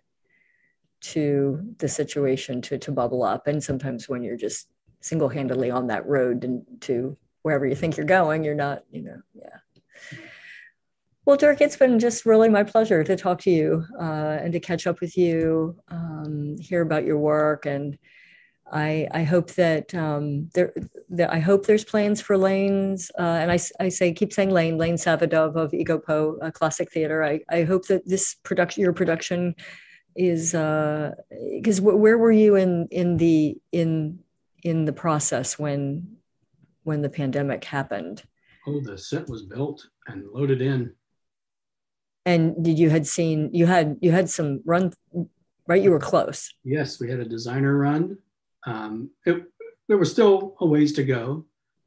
to the situation to to bubble up and sometimes when you're just single-handedly on that road and to wherever you think you're going you're not you know yeah well dirk it's been just really my pleasure to talk to you uh, and to catch up with you um, hear about your work and I, I hope that um, there that I hope there's plans for Lane's uh, and I say keep saying Lane Lane Savadove of EgoPo uh, Classic Theater. I, I hope that this production your production is because where were you in in the in in the process when when the pandemic happened Oh, the set was built and loaded in. And did you had seen you had you had some run right you were close Yes, we had a designer run. Um, it, there was still a ways to go,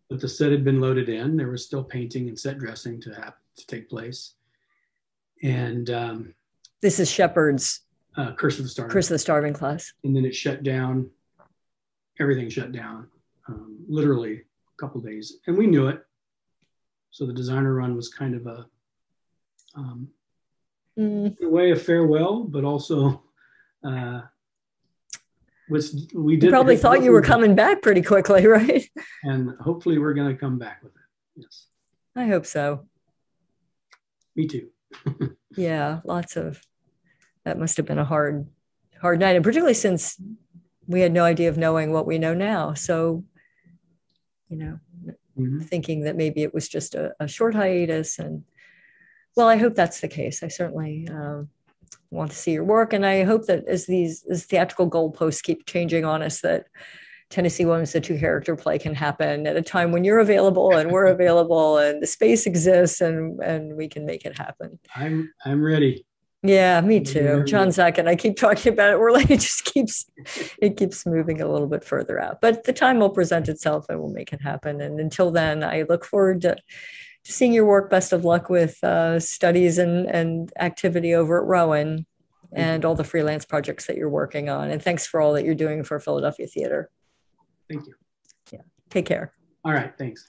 but the set had been loaded in. There was still painting and set dressing to happen to take place. And um, this is Shepard's uh, Curse of the Star. Curse of the Starving Class and then it shut down. Everything shut down, um, literally a couple days, and we knew it. So the designer run was kind of a, um, Mm, in a way, a farewell, but also, uh, was we you did probably thought you were coming back pretty quickly right and hopefully we're going to come back with it. Yes, I hope so me too. yeah lots of that must have been a hard hard night and particularly since we had no idea of knowing what we know now so you know Mhm. thinking that maybe it was just a, a short hiatus and well i hope that's the case i certainly um, want to see your work and i hope that as these as theatrical goalposts keep changing on us that tennessee williams the two character play can happen at a time when you're available and we're available and the space exists and and we can make it happen I'm I'm ready. yeah, me too. John Zach and I keep talking about it. We're like, it just keeps, it keeps moving a little bit further out. But the time will present itself and we'll make it happen. And until then, I look forward to seeing your work. Best of luck with uh, studies and, and activity over at Rowan and all the freelance projects that you're working on. And thanks for all that you're doing for Philadelphia Theater. Thank you. Yeah. Take care. All right, thanks.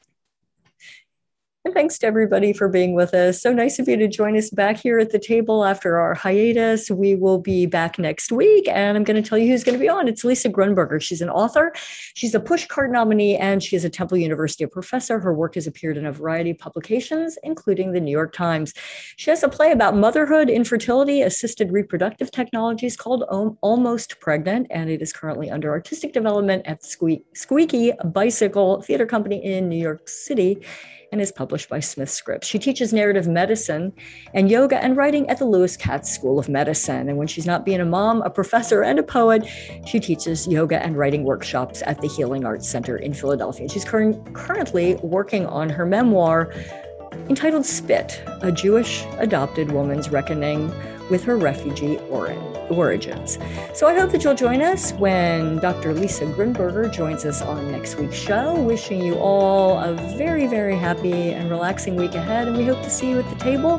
And thanks to everybody for being with us. So nice of you to join us back here at the table after our hiatus. We will be back next week, and I'm going to tell you who's going to be on. It's Lisa Grunberger. She's an author, she's a Pushcart nominee, and she is a Temple University professor. Her work has appeared in a variety of publications, including the New York Times. She has a play about motherhood, infertility, assisted reproductive technologies called Almost Pregnant, and it is currently under artistic development at Squeaky Bicycle Theater Company in New York City and is published by Smith Scripps. She teaches narrative medicine and yoga and writing at the Lewis Katz School of Medicine. And when she's not being a mom, a professor, and a poet, she teaches yoga and writing workshops at the Healing Arts Center in Philadelphia. She's cur- currently working on her memoir entitled Spit A Jewish Adopted Woman's Reckoning with Her Refugee origins. So I hope that you'll join us when Dr. Lisa Grunberger joins us on next week's show. Wishing you all a very, very happy and relaxing week ahead. And we hope to see you at the table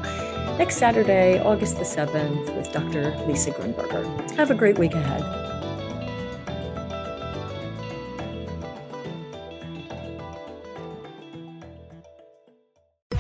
next Saturday, August the 7th, with Dr. Lisa Grunberger. Have a great week ahead.